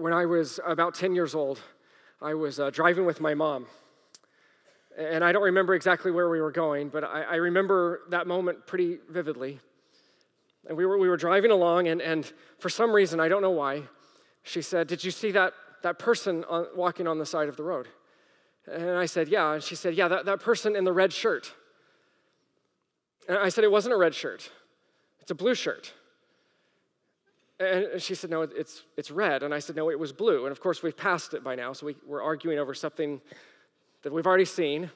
when I was about 10 years old, I was uh, driving with my mom. And I don't remember exactly where we were going, but I, I remember that moment pretty vividly. And we were, we were driving along, and, and for some reason, I don't know why, she said, Did you see that, that person on, walking on the side of the road? And I said, Yeah. And she said, Yeah, that, that person in the red shirt. And I said, It wasn't a red shirt, it's a blue shirt. And she said, No, it's, it's red. And I said, No, it was blue. And of course, we've passed it by now, so we, we're arguing over something that we've already seen.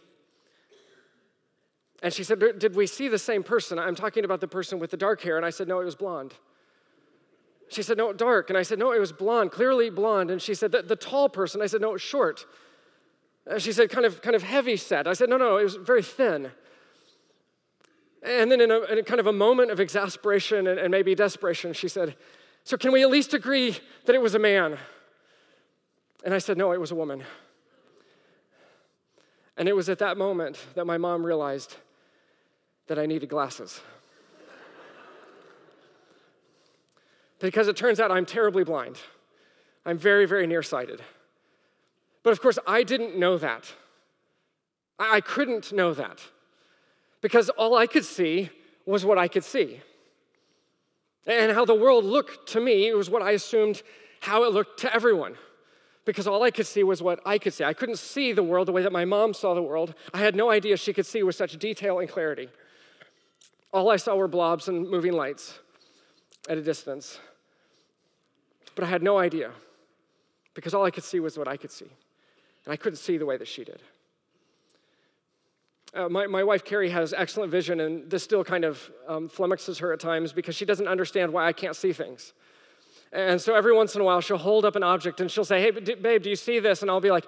And she said, Did we see the same person? I'm talking about the person with the dark hair. And I said, No, it was blonde. She said, No, dark. And I said, No, it was blonde, clearly blonde. And she said, The, the tall person. I said, No, short. And she said, kind of, kind of heavy set. I said, No, no, it was very thin. And then, in a, in a kind of a moment of exasperation and, and maybe desperation, she said, so, can we at least agree that it was a man? And I said, No, it was a woman. And it was at that moment that my mom realized that I needed glasses. because it turns out I'm terribly blind. I'm very, very nearsighted. But of course, I didn't know that. I couldn't know that because all I could see was what I could see. And how the world looked to me was what I assumed how it looked to everyone. Because all I could see was what I could see. I couldn't see the world the way that my mom saw the world. I had no idea she could see with such detail and clarity. All I saw were blobs and moving lights at a distance. But I had no idea because all I could see was what I could see. And I couldn't see the way that she did. Uh, my, my wife Carrie has excellent vision, and this still kind of um, flummoxes her at times because she doesn't understand why I can't see things. And so every once in a while, she'll hold up an object and she'll say, Hey, babe, do you see this? And I'll be like,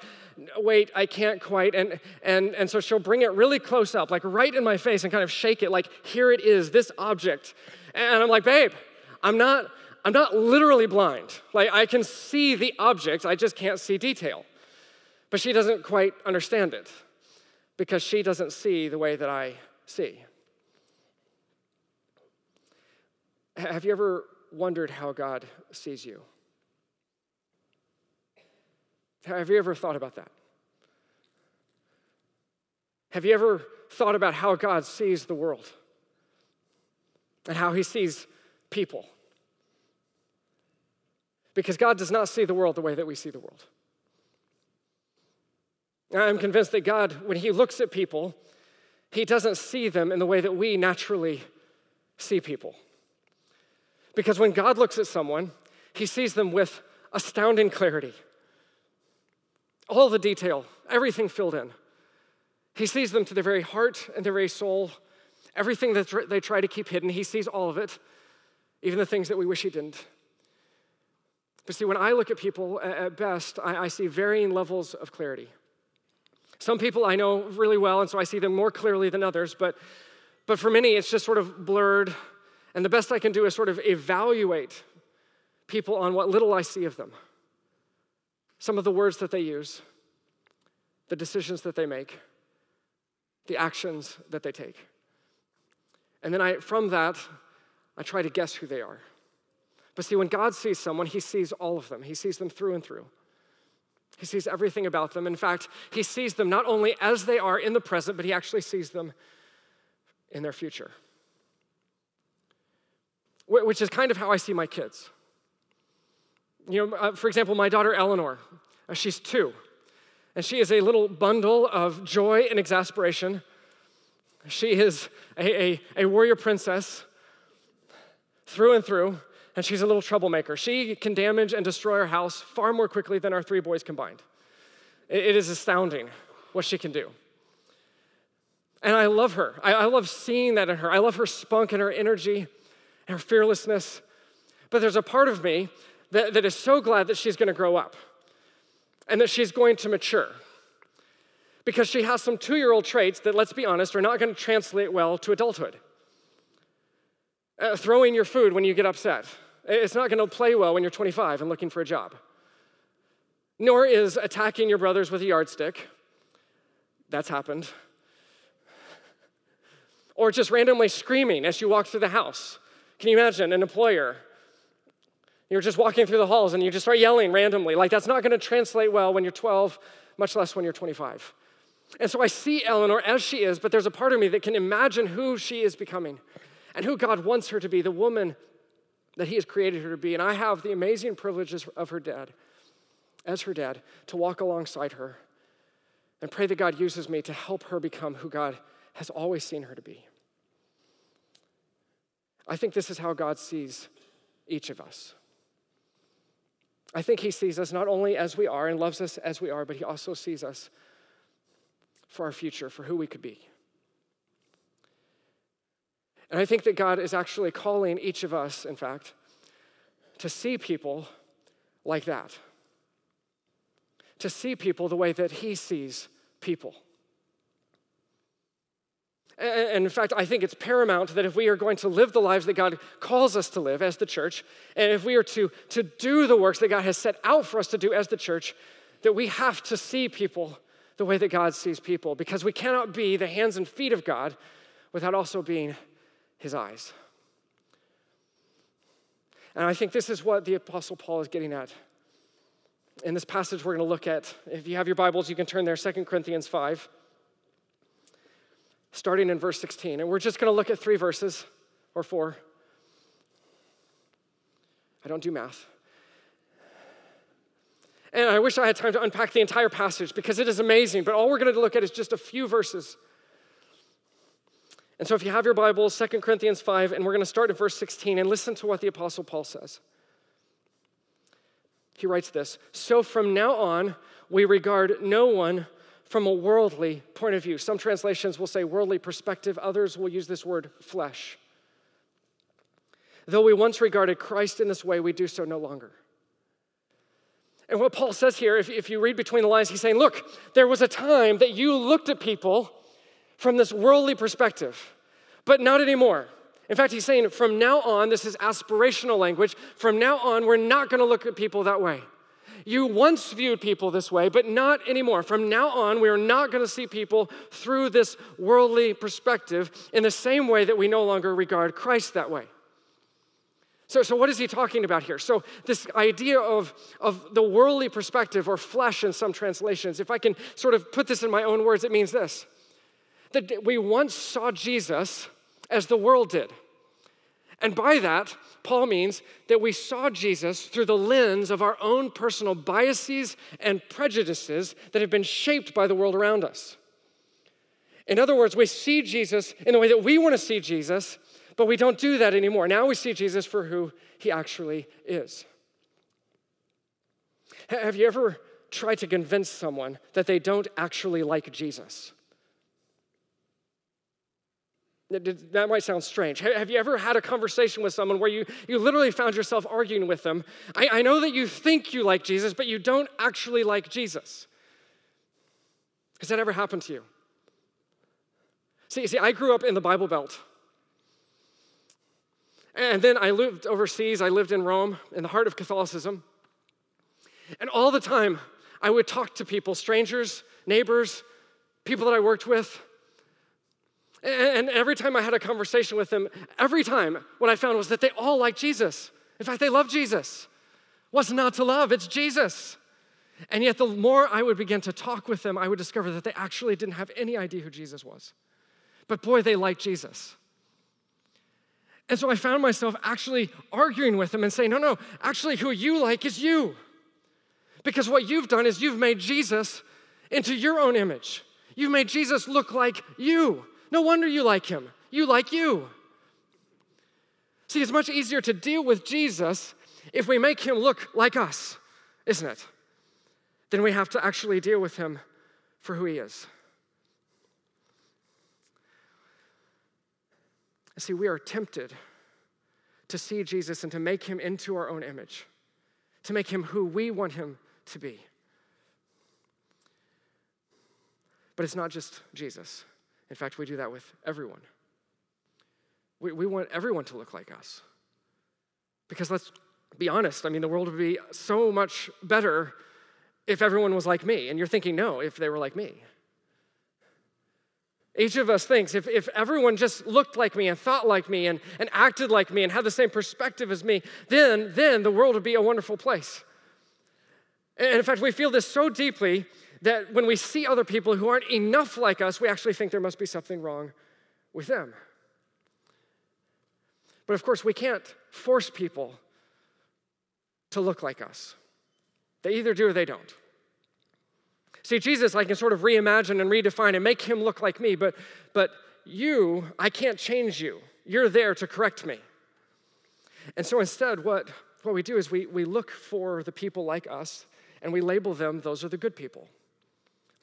Wait, I can't quite. And, and, and so she'll bring it really close up, like right in my face, and kind of shake it, like, Here it is, this object. And I'm like, Babe, I'm not, I'm not literally blind. Like, I can see the object, I just can't see detail. But she doesn't quite understand it because she doesn't see the way that I see. Have you ever wondered how God sees you? Have you ever thought about that? Have you ever thought about how God sees the world and how he sees people? Because God does not see the world the way that we see the world. I'm convinced that God, when He looks at people, He doesn't see them in the way that we naturally see people. Because when God looks at someone, He sees them with astounding clarity. All the detail, everything filled in. He sees them to their very heart and their very soul. Everything that they try to keep hidden, He sees all of it, even the things that we wish He didn't. But see, when I look at people, at best, I see varying levels of clarity. Some people I know really well, and so I see them more clearly than others, but, but for many, it's just sort of blurred. And the best I can do is sort of evaluate people on what little I see of them. Some of the words that they use, the decisions that they make, the actions that they take. And then I, from that, I try to guess who they are. But see, when God sees someone, he sees all of them, he sees them through and through. He sees everything about them. In fact, he sees them not only as they are in the present, but he actually sees them in their future. Which is kind of how I see my kids. You know, uh, for example, my daughter Eleanor, uh, she's two, and she is a little bundle of joy and exasperation. She is a, a, a warrior princess through and through and she's a little troublemaker. She can damage and destroy our house far more quickly than our three boys combined. It is astounding what she can do. And I love her. I, love seeing that in her. I love her spunk and her energy and her fearlessness. But there's a part of me that, that is so glad that she's going to grow up and that she's going to mature. Because she has some two year old traits that, let's be honest, are not going to translate well to adulthood. Uh, throwing your food when you get upset, it's not going to play well when you're 25 and looking for a job. Nor is attacking your brothers with a yardstick. That's happened. Or just randomly screaming as you walk through the house. Can you imagine an employer You're just walking through the halls and you just start yelling randomly. Like, that's not going to translate well when you're 12, much less when you're 25. And so I see Eleanor as she is, but there's a part of me that can imagine who she is becoming and who God wants her to be, the woman that He has created her to be. And I have the amazing privileges of her dad, as her dad, to walk alongside her and pray that God uses me to help her become who God has always seen her to be. I think this is how God sees each of us. I think He sees us not only as we are and loves us as we are, but He also sees us for our future, for who we could be. And I think that God is actually calling each of us, in fact, to see people like that. To see people the way that He sees people. And in fact, I think it's paramount that if we are going to live the lives that God calls us to live as the church, and if we are to, to do the works that God has set out for us to do as the church, that we have to see people the way that God sees people, because we cannot be the hands and feet of God without also being his eyes. And I think this is what the Apostle Paul is getting at. In this passage, we're going to look at, if you have your Bibles, you can turn there, 2 Corinthians 5, starting in verse 16. And we're just going to look at three verses or four. I don't do math. And I wish I had time to unpack the entire passage because it is amazing, but all we're going to look at is just a few verses. And so if you have your Bible, 2 Corinthians 5, and we're going to start at verse 16 and listen to what the Apostle Paul says. He writes this So from now on, we regard no one from a worldly point of view. Some translations will say worldly perspective, others will use this word flesh. Though we once regarded Christ in this way, we do so no longer. And what Paul says here, if, if you read between the lines, he's saying, Look, there was a time that you looked at people from this worldly perspective, but not anymore. In fact, he's saying from now on, this is aspirational language, from now on, we're not going to look at people that way. You once viewed people this way, but not anymore. From now on, we are not going to see people through this worldly perspective in the same way that we no longer regard Christ that way. So, so what is he talking about here? So, this idea of, of the worldly perspective or flesh in some translations, if I can sort of put this in my own words, it means this that we once saw Jesus as the world did. And by that, Paul means that we saw Jesus through the lens of our own personal biases and prejudices that have been shaped by the world around us. In other words, we see Jesus in the way that we want to see Jesus, but we don't do that anymore. Now we see Jesus for who he actually is. Have you ever tried to convince someone that they don't actually like Jesus? That might sound strange. Have you ever had a conversation with someone where you, you literally found yourself arguing with them? I, I know that you think you like Jesus, but you don't actually like Jesus. Has that ever happened to you? See, see, I grew up in the Bible Belt. And then I lived overseas. I lived in Rome, in the heart of Catholicism. And all the time, I would talk to people, strangers, neighbors, people that I worked with, and every time I had a conversation with them, every time what I found was that they all like Jesus. In fact, they love Jesus. What's not to love? It's Jesus. And yet, the more I would begin to talk with them, I would discover that they actually didn't have any idea who Jesus was. But boy, they liked Jesus. And so I found myself actually arguing with them and saying, no, no, actually, who you like is you. Because what you've done is you've made Jesus into your own image. You've made Jesus look like you. No wonder you like him. You like you. See, it's much easier to deal with Jesus if we make him look like us, isn't it? Then we have to actually deal with him for who he is. See, we are tempted to see Jesus and to make him into our own image, to make him who we want him to be. But it's not just Jesus. In fact, we do that with everyone. We, we want everyone to look like us. Because let's be honest, I mean, the world would be so much better if everyone was like me. And you're thinking, no, if they were like me. Each of us thinks if, if everyone just looked like me and thought like me and, and acted like me and had the same perspective as me, then, then the world would be a wonderful place. And in fact, we feel this so deeply that when we see other people who aren't enough like us, we actually think there must be something wrong with them. But of course, we can't force people to look like us. They either do or they don't. See, Jesus, I can sort of reimagine and redefine and make him look like me, but, but you, I can't change you. You're there to correct me. And so instead, what, what we do is we, we look for the people like us and we label them, those are the good people.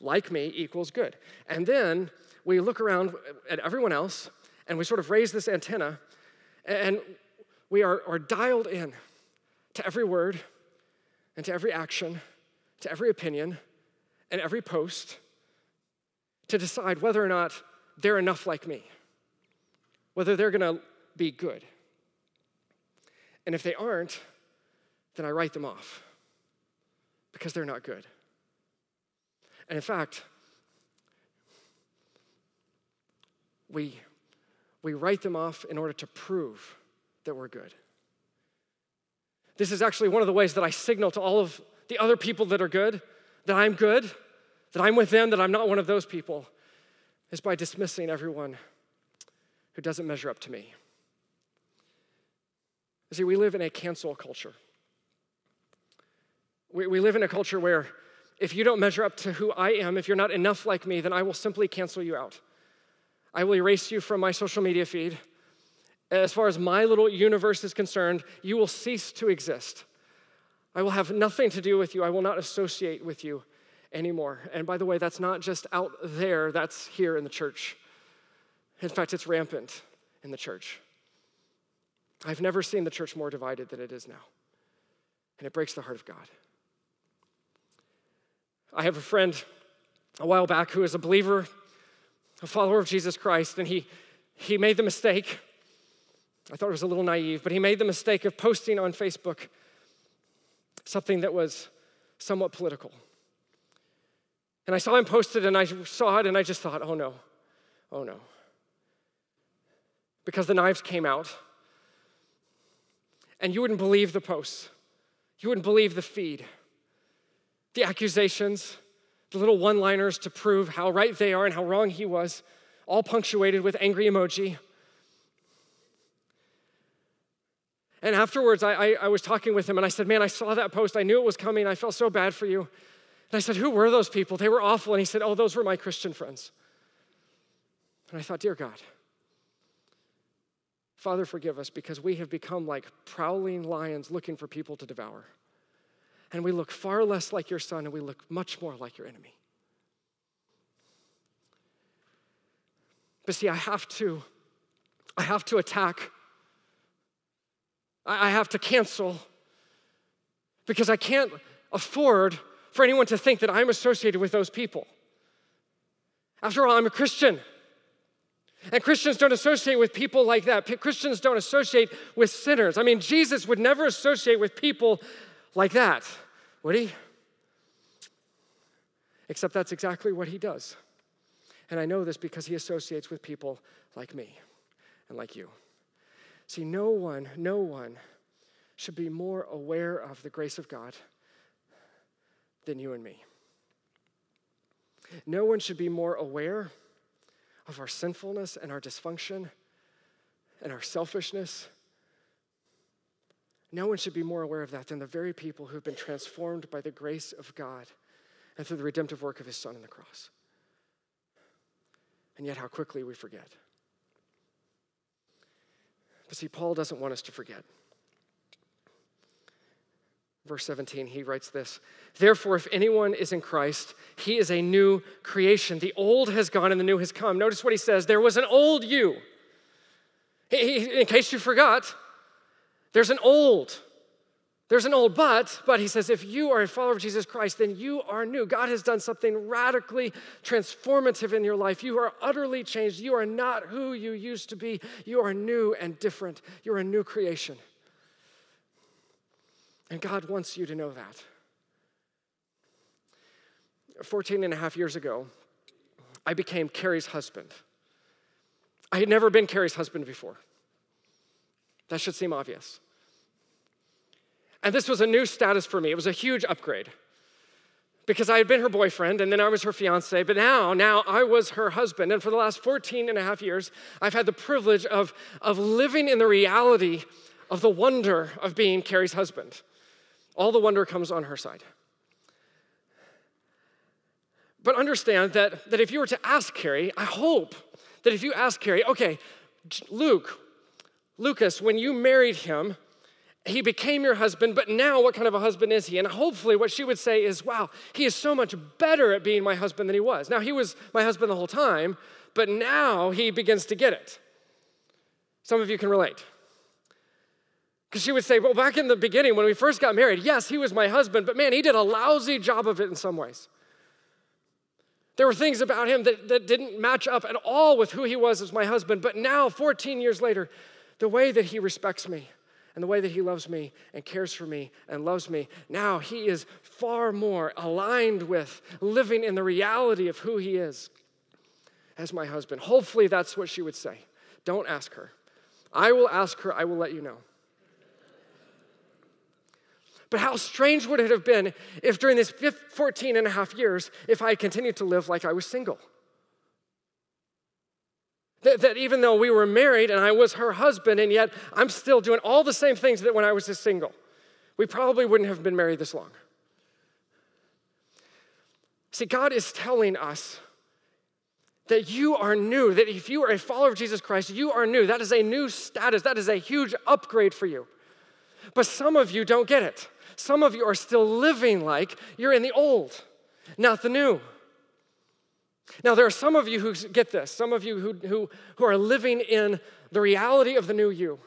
Like me equals good. And then we look around at everyone else and we sort of raise this antenna and we are, are dialed in to every word and to every action, to every opinion and every post to decide whether or not they're enough like me, whether they're to be good. And if they aren't, then I write them off because they're not good. And in fact, we, we write them off in order to prove that we're good. This is actually one of the ways that I signal to all of the other people that are good that I'm good that I'm with them, that I'm not one of those people, is by dismissing everyone who doesn't measure up to me. See, we live in a cancel culture. We, we live in a culture where if you don't measure up to who I am, if you're not enough like me, then I will simply cancel you out. I will erase you from my social media feed. As far as my little universe is concerned, you will cease to exist. I will have nothing to do with you. I will not associate with you anymore. And by the way, that's not just out there, that's here in the church. In fact, it's rampant in the church. I've never seen the church more divided than it is now. And it breaks the heart of God. I have a friend a while back who is a believer, a follower of Jesus Christ, and he, he made the mistake. I thought it was a little naive, but he made the mistake of posting on Facebook something that was somewhat political. And I saw him posted and I saw it and I just thought, oh no, oh no. Because the knives came out. And you wouldn't believe the posts, you wouldn't believe the feed, the accusations, the little one liners to prove how right they are and how wrong he was, all punctuated with angry emoji. And afterwards, I, I, I, was talking with him and I said, Man, I saw that post. I knew it was coming. I felt so bad for you. And I said, Who were those people? They were awful. And he said, Oh, those were my Christian friends. And I thought, Dear God, Father, forgive us because we have become like prowling lions looking for people to devour. And we look far less like your son and we look much more like your enemy. But see, I have to, I have to attack. I have to cancel because I can't afford for anyone to think that I'm associated with those people. After all, I'm a Christian. And Christians don't associate with people like that. Christians don't associate with sinners. I mean, Jesus would never associate with people like that, would he? Except that's exactly what he does. And I know this because he associates with people like me and like you. See, no one, no one should be more aware of the grace of God than you and me. No one should be more aware of our sinfulness and our dysfunction and our selfishness. No one should be more aware of that than the very people who have been transformed by the grace of God and through the redemptive work of his Son on the cross. And yet, how quickly we forget. But see, Paul doesn't want us to forget. Verse 17, he writes this Therefore, if anyone is in Christ, he is a new creation. The old has gone and the new has come. Notice what he says there was an old you. in case you forgot, there's an old. There's an old but, but he says, if you are a follower of Jesus Christ, then you are new. God has done something radically transformative in your life. You are utterly changed. You are not who you used to be. You are new and different. You're a new creation. And God wants you to know that. 14 and a half years ago, I became Carrie's husband. I had never been Carrie's husband before. That should seem obvious. And this was a new status for me. It was a huge upgrade because I had been her boyfriend and then I was her fiance, but now, now I was her husband. And for the last 14 and a half years, I've had the privilege of, of living in the reality of the wonder of being Carrie's husband. All the wonder comes on her side. But understand that, that if you were to ask Carrie, I hope that if you ask Carrie, okay, Luke, Lucas, when you married him, he became your husband, but now what kind of a husband is he? And hopefully, what she would say is, wow, he is so much better at being my husband than he was. Now, he was my husband the whole time, but now he begins to get it. Some of you can relate. Because she would say, well, back in the beginning, when we first got married, yes, he was my husband, but man, he did a lousy job of it in some ways. There were things about him that, that didn't match up at all with who he was as my husband, but now, 14 years later, the way that he respects me, and the way that he loves me and cares for me and loves me, now he is far more aligned with living in the reality of who he is as my husband. Hopefully, that's what she would say. Don't ask her. I will ask her, I will let you know. But how strange would it have been if during this 14 and a half years, if I continued to live like I was single? That, that even though we were married and I was her husband, and yet I'm still doing all the same things that when I was a single, we probably wouldn't have been married this long. See, God is telling us that you are new, that if you are a follower of Jesus Christ, you are new. That is a new status, that is a huge upgrade for you. But some of you don't get it. Some of you are still living like you're in the old, not the new. Now, there are some of you who get this, some of you who, who, who are living in the reality of the new you.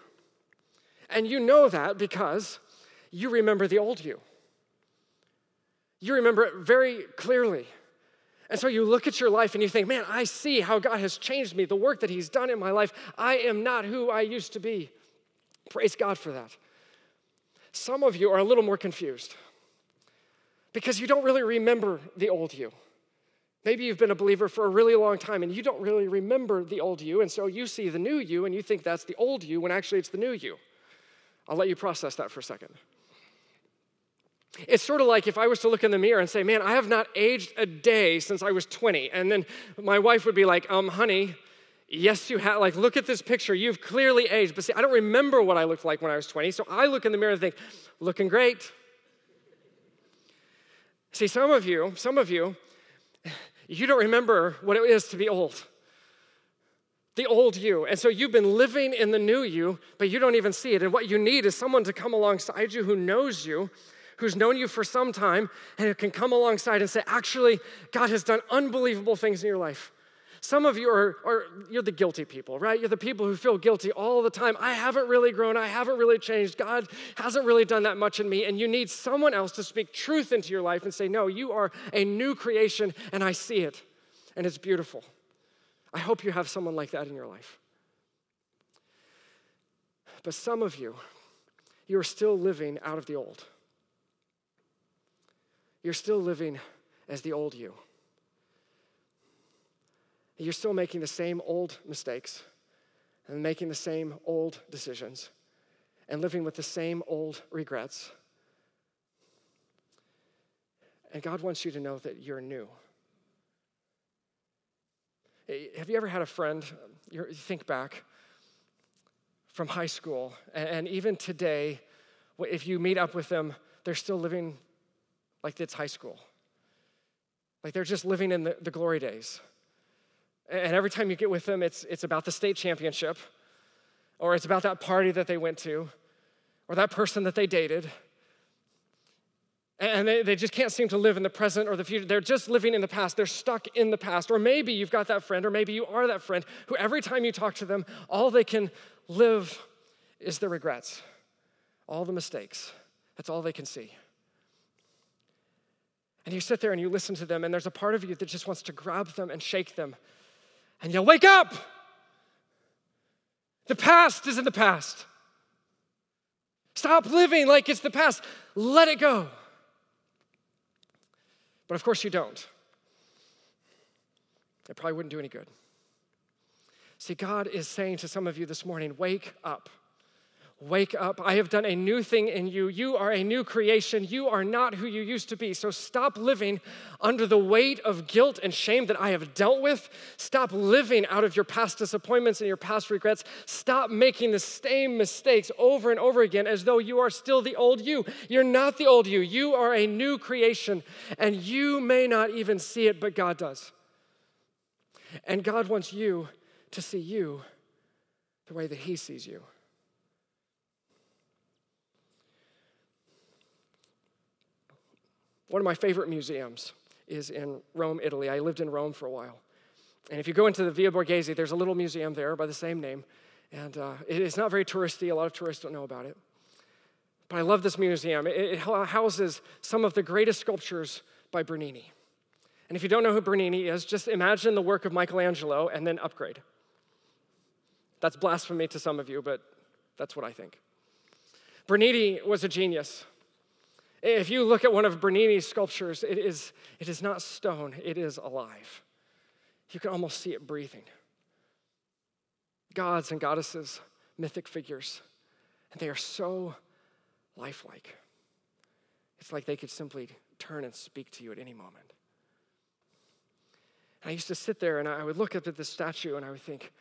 And you know that because you remember the old you. You remember it very clearly. And so you look at your life and you think, man, I see how God has changed me, the work that He's done in my life. I am not who I used to be. Praise God for that. Some of you are a little more confused because you don't really remember the old you. Maybe you've been a believer for a really long time and you don't really remember the old you, and so you see the new you and you think that's the old you when actually it's the new you. I'll let you process that for a second. It's sort of like if I was to look in the mirror and say, Man, I have not aged a day since I was 20. And then my wife would be like, Um, honey, yes, you have. Like, look at this picture. You've clearly aged. But see, I don't remember what I looked like when I was 20. So I look in the mirror and think, Looking great. See, some of you, some of you, you don't remember what it is to be old. The old you. And so you've been living in the new you, but you don't even see it. And what you need is someone to come alongside you who knows you, who's known you for some time, and who can come alongside and say, actually, God has done unbelievable things in your life. Some of you are, are, you're the guilty people, right? You're the people who feel guilty all the time. I haven't really grown. I haven't really changed. God hasn't really done that much in me. And you need someone else to speak truth into your life and say, no, you are a new creation and I see it and it's beautiful. I hope you have someone like that in your life. But some of you, you're still living out of the old. You're still living as the old you. You're still making the same old mistakes and making the same old decisions and living with the same old regrets. And God wants you to know that you're new. Have you ever had a friend, you think back from high school, and even today, if you meet up with them, they're still living like it's high school. Like they're just living in the, the glory days. And every time you get with them, it's, it's about the state championship, or it's about that party that they went to, or that person that they dated. And they, they just can't seem to live in the present or the future. They're just living in the past. They're stuck in the past. Or maybe you've got that friend, or maybe you are that friend who every time you talk to them, all they can live is their regrets, all the mistakes. That's all they can see. And you sit there and you listen to them, and there's a part of you that just wants to grab them and shake them and yell, Wake up! The past is in the past. Stop living like it's the past. Let it go. But of course, you don't. It probably wouldn't do any good. See, God is saying to some of you this morning, wake up. Wake up. I have done a new thing in you. You are a new creation. You are not who you used to be. So stop living under the weight of guilt and shame that I have dealt with. Stop living out of your past disappointments and your past regrets. Stop making the same mistakes over and over again as though you are still the old you. You're not the old you. You are a new creation, and you may not even see it, but God does. And God wants you to see you the way that He sees you. One of my favorite museums is in Rome, Italy. I lived in Rome for a while. And if you go into the Villa Borghese, there's a little museum there by the same name. And uh, it's not very touristy, a lot of tourists don't know about it. But I love this museum. It, it houses some of the greatest sculptures by Bernini. And if you don't know who Bernini is, just imagine the work of Michelangelo and then upgrade. That's blasphemy to some of you, but that's what I think. Bernini was a genius. If you look at one of Bernini's sculptures, it is, it is not stone, it is alive. You can almost see it breathing. Gods and goddesses, mythic figures, and they are so lifelike. It's like they could simply turn and speak to you at any moment. And I used to sit there and I would look up at this statue and I would think,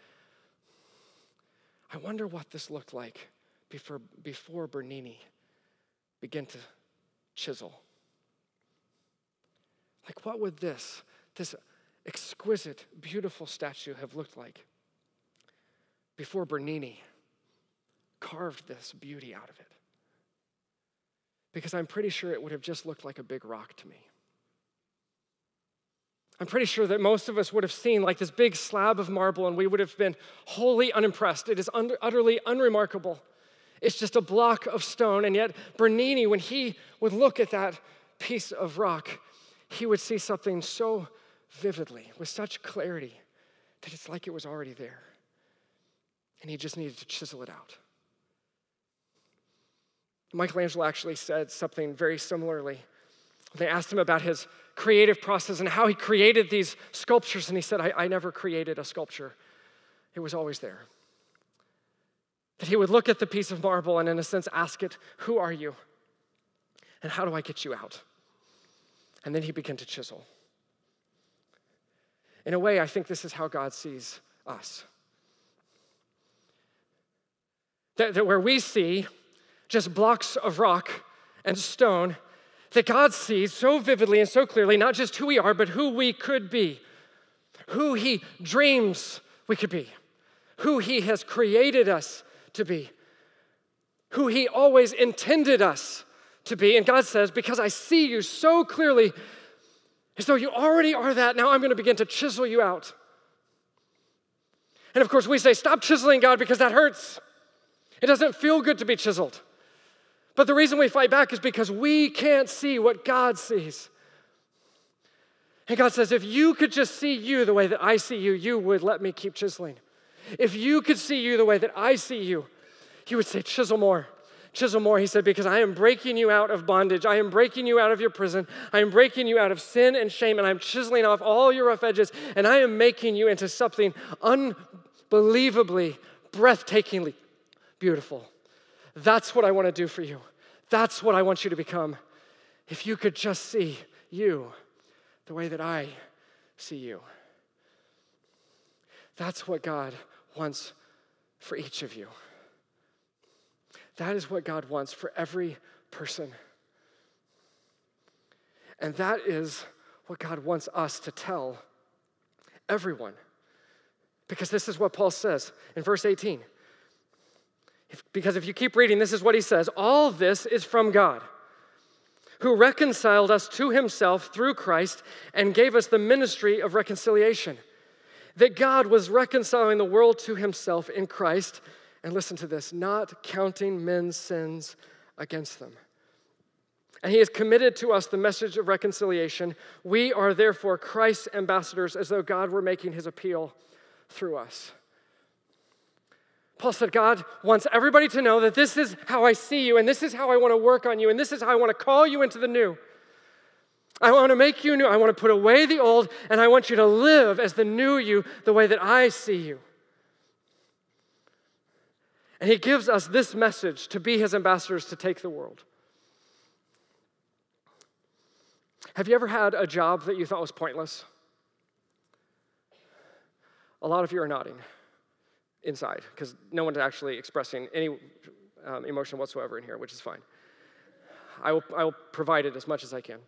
I wonder what this looked like before, before Bernini began to chisel. Like, what would this, this exquisite, beautiful statue have looked like before Bernini carved this beauty out of it? Because I'm pretty sure it would have just looked like a big rock to me. I'm pretty sure that most of us would have seen like this big slab of marble and we would have been wholly unimpressed. It is utterly unremarkable. It's just a block of stone. And yet, Bernini, when he would look at that piece of rock, he would see something so vividly, with such clarity, that it's like it was already there. And he just needed to chisel it out. Michelangelo actually said something very similarly. They asked him about his creative process and how he created these sculptures, and he said, I, I never created a sculpture, it was always there. That he would look at the piece of marble and, in a sense, ask it, Who are you? And how do I get you out? And then he began to chisel. In a way, I think this is how God sees us. That, that where we see just blocks of rock and stone, that God sees so vividly and so clearly not just who we are, but who we could be, who He dreams we could be, who He has created us to be, who He always intended us to be. And God says, Because I see you so clearly, as though you already are that, now I'm going to begin to chisel you out. And of course, we say, Stop chiseling, God, because that hurts. It doesn't feel good to be chiseled. But the reason we fight back is because we can't see what God sees. And God says, if you could just see you the way that I see you, you would let me keep chiseling. If you could see you the way that I see you, he would say, Chisel more. Chisel more, he said, because I am breaking you out of bondage. I am breaking you out of your prison. I am breaking you out of sin and shame, and I'm chiseling off all your rough edges, and I am making you into something unbelievably, breathtakingly beautiful. That's what I want to do for you. That's what I want you to become. If you could just see you the way that I see you. That's what God wants for each of you. That is what God wants for every person. And that is what God wants us to tell everyone. Because this is what Paul says in verse 18. If, because if you keep reading, this is what he says All this is from God, who reconciled us to himself through Christ and gave us the ministry of reconciliation that God was reconciling the world to himself in Christ, and listen to this, not counting men's sins against them. And he has committed to us the message of reconciliation. We are therefore Christ's ambassadors, as though God were making his appeal through us. Paul said, God wants everybody to know that this is how I see you, and this is how I want to work on you, and this is how I want to call you into the new. I want to make you new. I want to put away the old, and I want you to live as the new you, the way that I see you. And he gives us this message to be his ambassadors to take the world. Have you ever had a job that you thought was pointless? A lot of you are nodding inside because no one's actually expressing any um, emotion whatsoever in here, which is fine. I will, I will provide it as much as I can.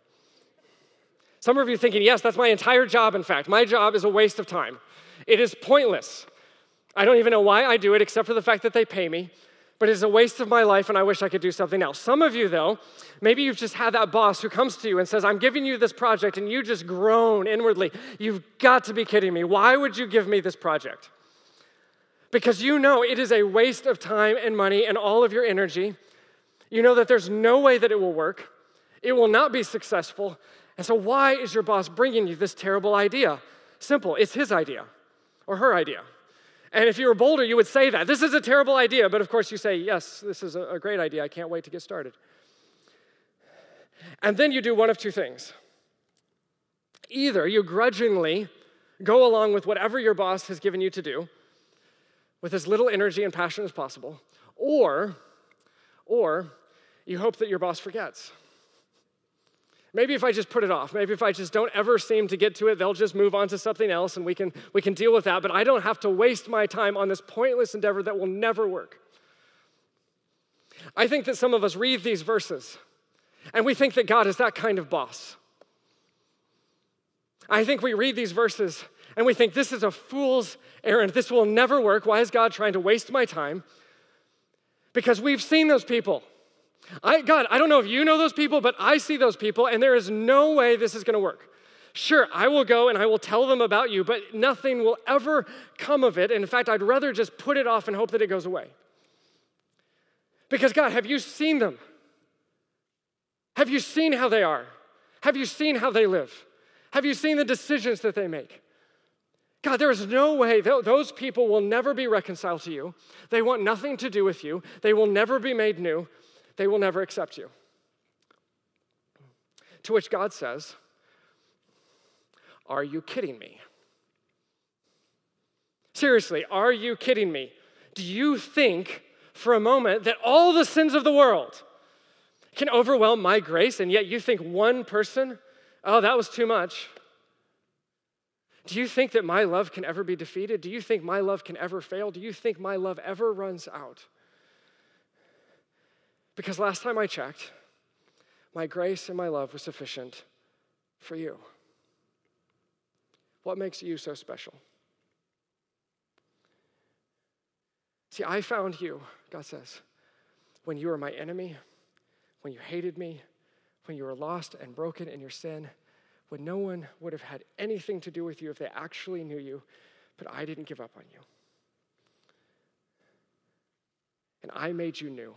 Some of you thinking, yes, that's my entire job, in fact. My job is a waste of time. It is pointless. I don't even know why I do it except for the fact that they pay me, but it's a waste of my life and I wish I could do something else. Some of you, though, maybe you've just had that boss who comes to you and says, I'm giving you this project, and you just groan inwardly. You've got to be kidding me. Why would you give me this project? Because you know it is a waste of time and money and all of your energy. You know that there's no way that it will work, it will not be successful. And so, why is your boss bringing you this terrible idea? Simple, it's his idea or her idea. And if you were bolder, you would say that. This is a terrible idea, but of course you say, yes, this is a great idea. I can't wait to get started. And then you do one of two things. Either you grudgingly go along with whatever your boss has given you to do with as little energy and passion as possible, or or you hope that your boss forgets. Maybe if I just put it off, maybe if I just don't ever seem to get to it, they'll just move on to something else and we can, we can deal with that. But I don't have to waste my time on this pointless endeavor that will never work. I think that some of us read these verses and we think that God is that kind of boss. I think we read these verses and we think this is a fool's errand. This will never work. Why is God trying to waste my time? Because we've seen those people. I, God, I don't know if you know those people, but I see those people, and there is no way this is going to work. Sure, I will go and I will tell them about you, but nothing will ever come of it. And in fact, I'd rather just put it off and hope that it goes away. Because, God, have you seen them? Have you seen how they are? Have you seen how they live? Have you seen the decisions that they make? God, there is no way those people will never be reconciled to you. They want nothing to do with you. They will never be made new they will never accept you. To which God says, Are you kidding me? Seriously, are you kidding me? Do you think for a moment that all the sins of the world can overwhelm my grace, and yet you think one person, oh, that was too much? Do you think that my love can ever be defeated? Do you think my love can ever fail? Do you think my love ever runs out? Because last time I checked, my grace and my love was sufficient for you. What makes you so special? See, I found you, God says, when you were my enemy, when you hated me, when you were lost and broken in your sin, when no one would have had anything to do with you if they actually knew you, but I didn't give up on you. And I made you new.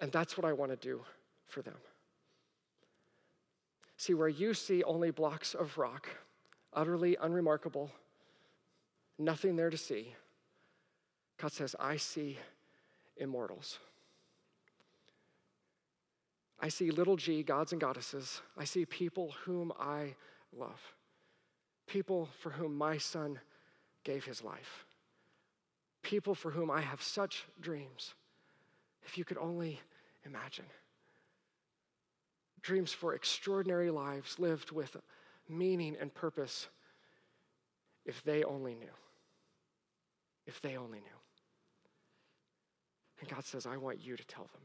And that's what I want to do for them. See, where you see only blocks of rock, utterly unremarkable, nothing there to see, God says, I see immortals. I see little g gods and goddesses. I see people whom I love, people for whom my son gave his life, people for whom I have such dreams. If you could only imagine. Dreams for extraordinary lives lived with meaning and purpose if they only knew. If they only knew. And God says, I want you to tell them.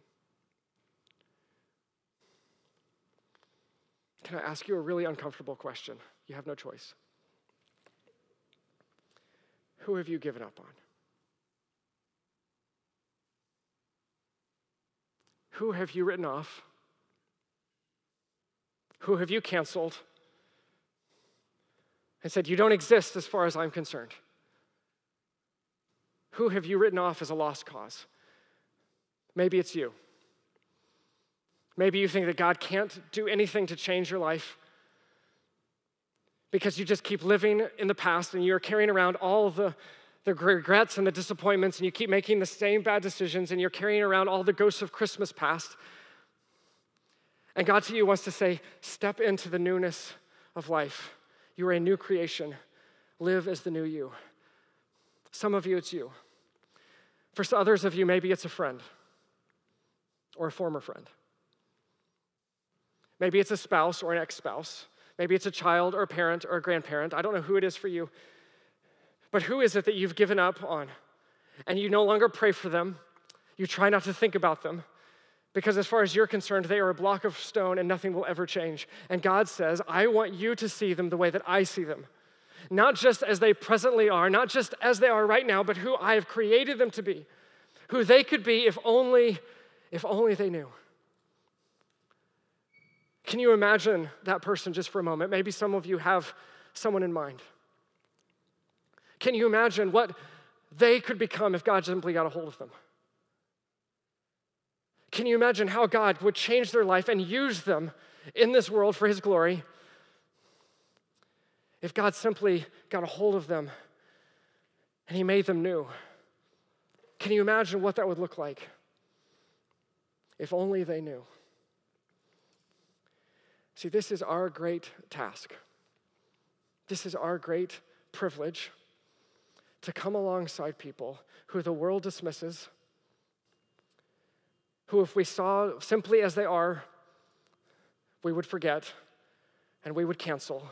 Can I ask you a really uncomfortable question? You have no choice. Who have you given up on? Who have you written off? Who have you canceled? And said, You don't exist as far as I'm concerned. Who have you written off as a lost cause? Maybe it's you. Maybe you think that God can't do anything to change your life because you just keep living in the past and you're carrying around all the the regrets and the disappointments, and you keep making the same bad decisions, and you're carrying around all the ghosts of Christmas past. And God to you wants to say, step into the newness of life. You are a new creation. Live as the new you. Some of you, it's you. For others of you, maybe it's a friend or a former friend. Maybe it's a spouse or an ex spouse. Maybe it's a child or a parent or a grandparent. I don't know who it is for you. But who is it that you've given up on? And you no longer pray for them. You try not to think about them. Because as far as you're concerned, they are a block of stone and nothing will ever change. And God says, I want you to see them the way that I see them. Not just as they presently are, not just as they are right now, but who I have created them to be. Who they could be if only, if only they knew. Can you imagine that person just for a moment? Maybe some of you have someone in mind. Can you imagine what they could become if God simply got a hold of them? Can you imagine how God would change their life and use them in this world for His glory if God simply got a hold of them and He made them new? Can you imagine what that would look like? If only they knew. See, this is our great task. This is our great privilege to come alongside people who the world dismisses, who, if we saw simply as they are, we would forget and we would cancel.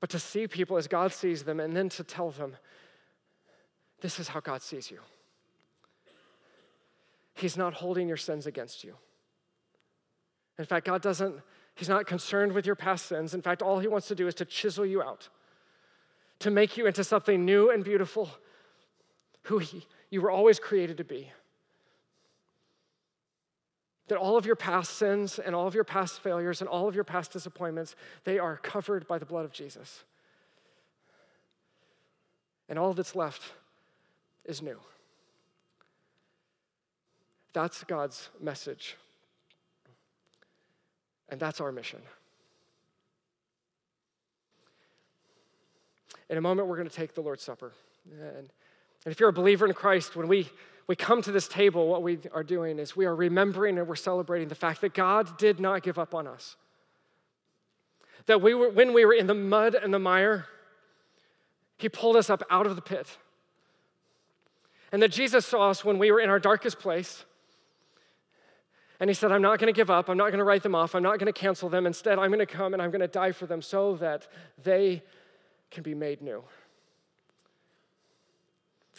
But to see people as God sees them and then to tell them, this is how God sees you. He's not holding your sins against you. In fact, God doesn't, He's not concerned with your past sins. In fact, all He wants to do is to chisel you out, to make you into something new and beautiful, who he, you were always created to be. That all of your past sins and all of your past failures and all of your past disappointments, they are covered by the blood of Jesus. And all that's left is new. That's God's message. And that's our mission. In a moment, we're going to take the Lord's Supper. And, and if you're a believer in Christ, when we, we come to this table, what we are doing is we are remembering and we're celebrating the fact that God did not give up on us. That we were, when we were in the mud and the mire, He pulled us up out of the pit. And that Jesus saw us when we were in our darkest place and he said, I'm not going to give up. I'm not going to write them off. I'm not going to cancel them. Instead, I'm going to come and I'm going to die for them so that they can be made new.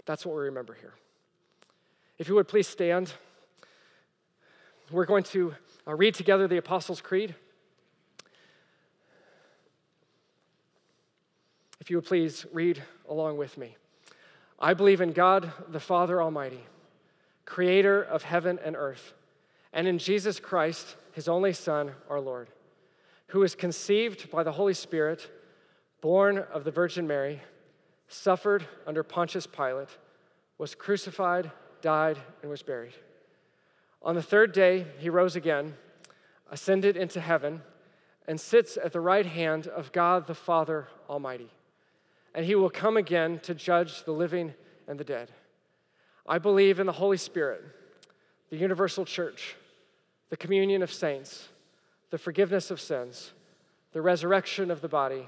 That's what we remember here. If you would please stand, we're going to uh, read together the Apostles' Creed. If you would please read along with me. I believe in God, the Father Almighty, creator of heaven and earth and in Jesus Christ, his only Son, our Lord, who was conceived by the Holy Spirit, born of the Virgin Mary, suffered under Pontius Pilate, was crucified, died, and was buried. On the third day, he rose again, ascended into heaven, and sits at the right hand of God the Father Almighty. And he will come again to judge the living and the dead. I believe in the Holy Spirit, the universal church the communion of saints, the forgiveness of sins, the resurrection of the body,